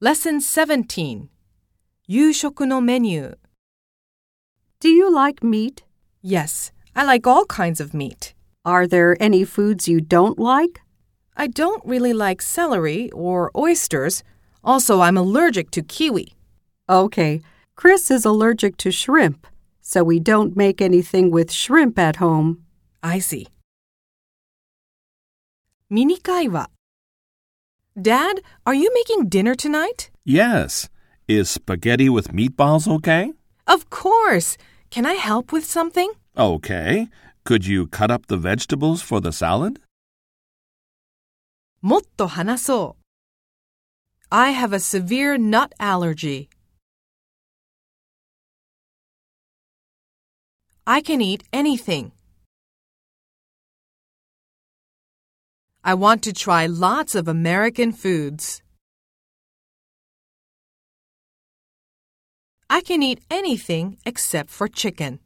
Lesson 17夕食のメニュー Do you like meat? Yes, I like all kinds of meat. Are there any foods you don't like? I don't really like celery or oysters. Also, I'm allergic to kiwi. Okay, Chris is allergic to shrimp, so we don't make anything with shrimp at home. I see. ミニ会話 Dad, are you making dinner tonight? Yes. Is spaghetti with meatballs okay? Of course. Can I help with something? Okay. Could you cut up the vegetables for the salad? もっと話そう I have a severe nut allergy. I can eat anything. I want to try lots of American foods. I can eat anything except for chicken.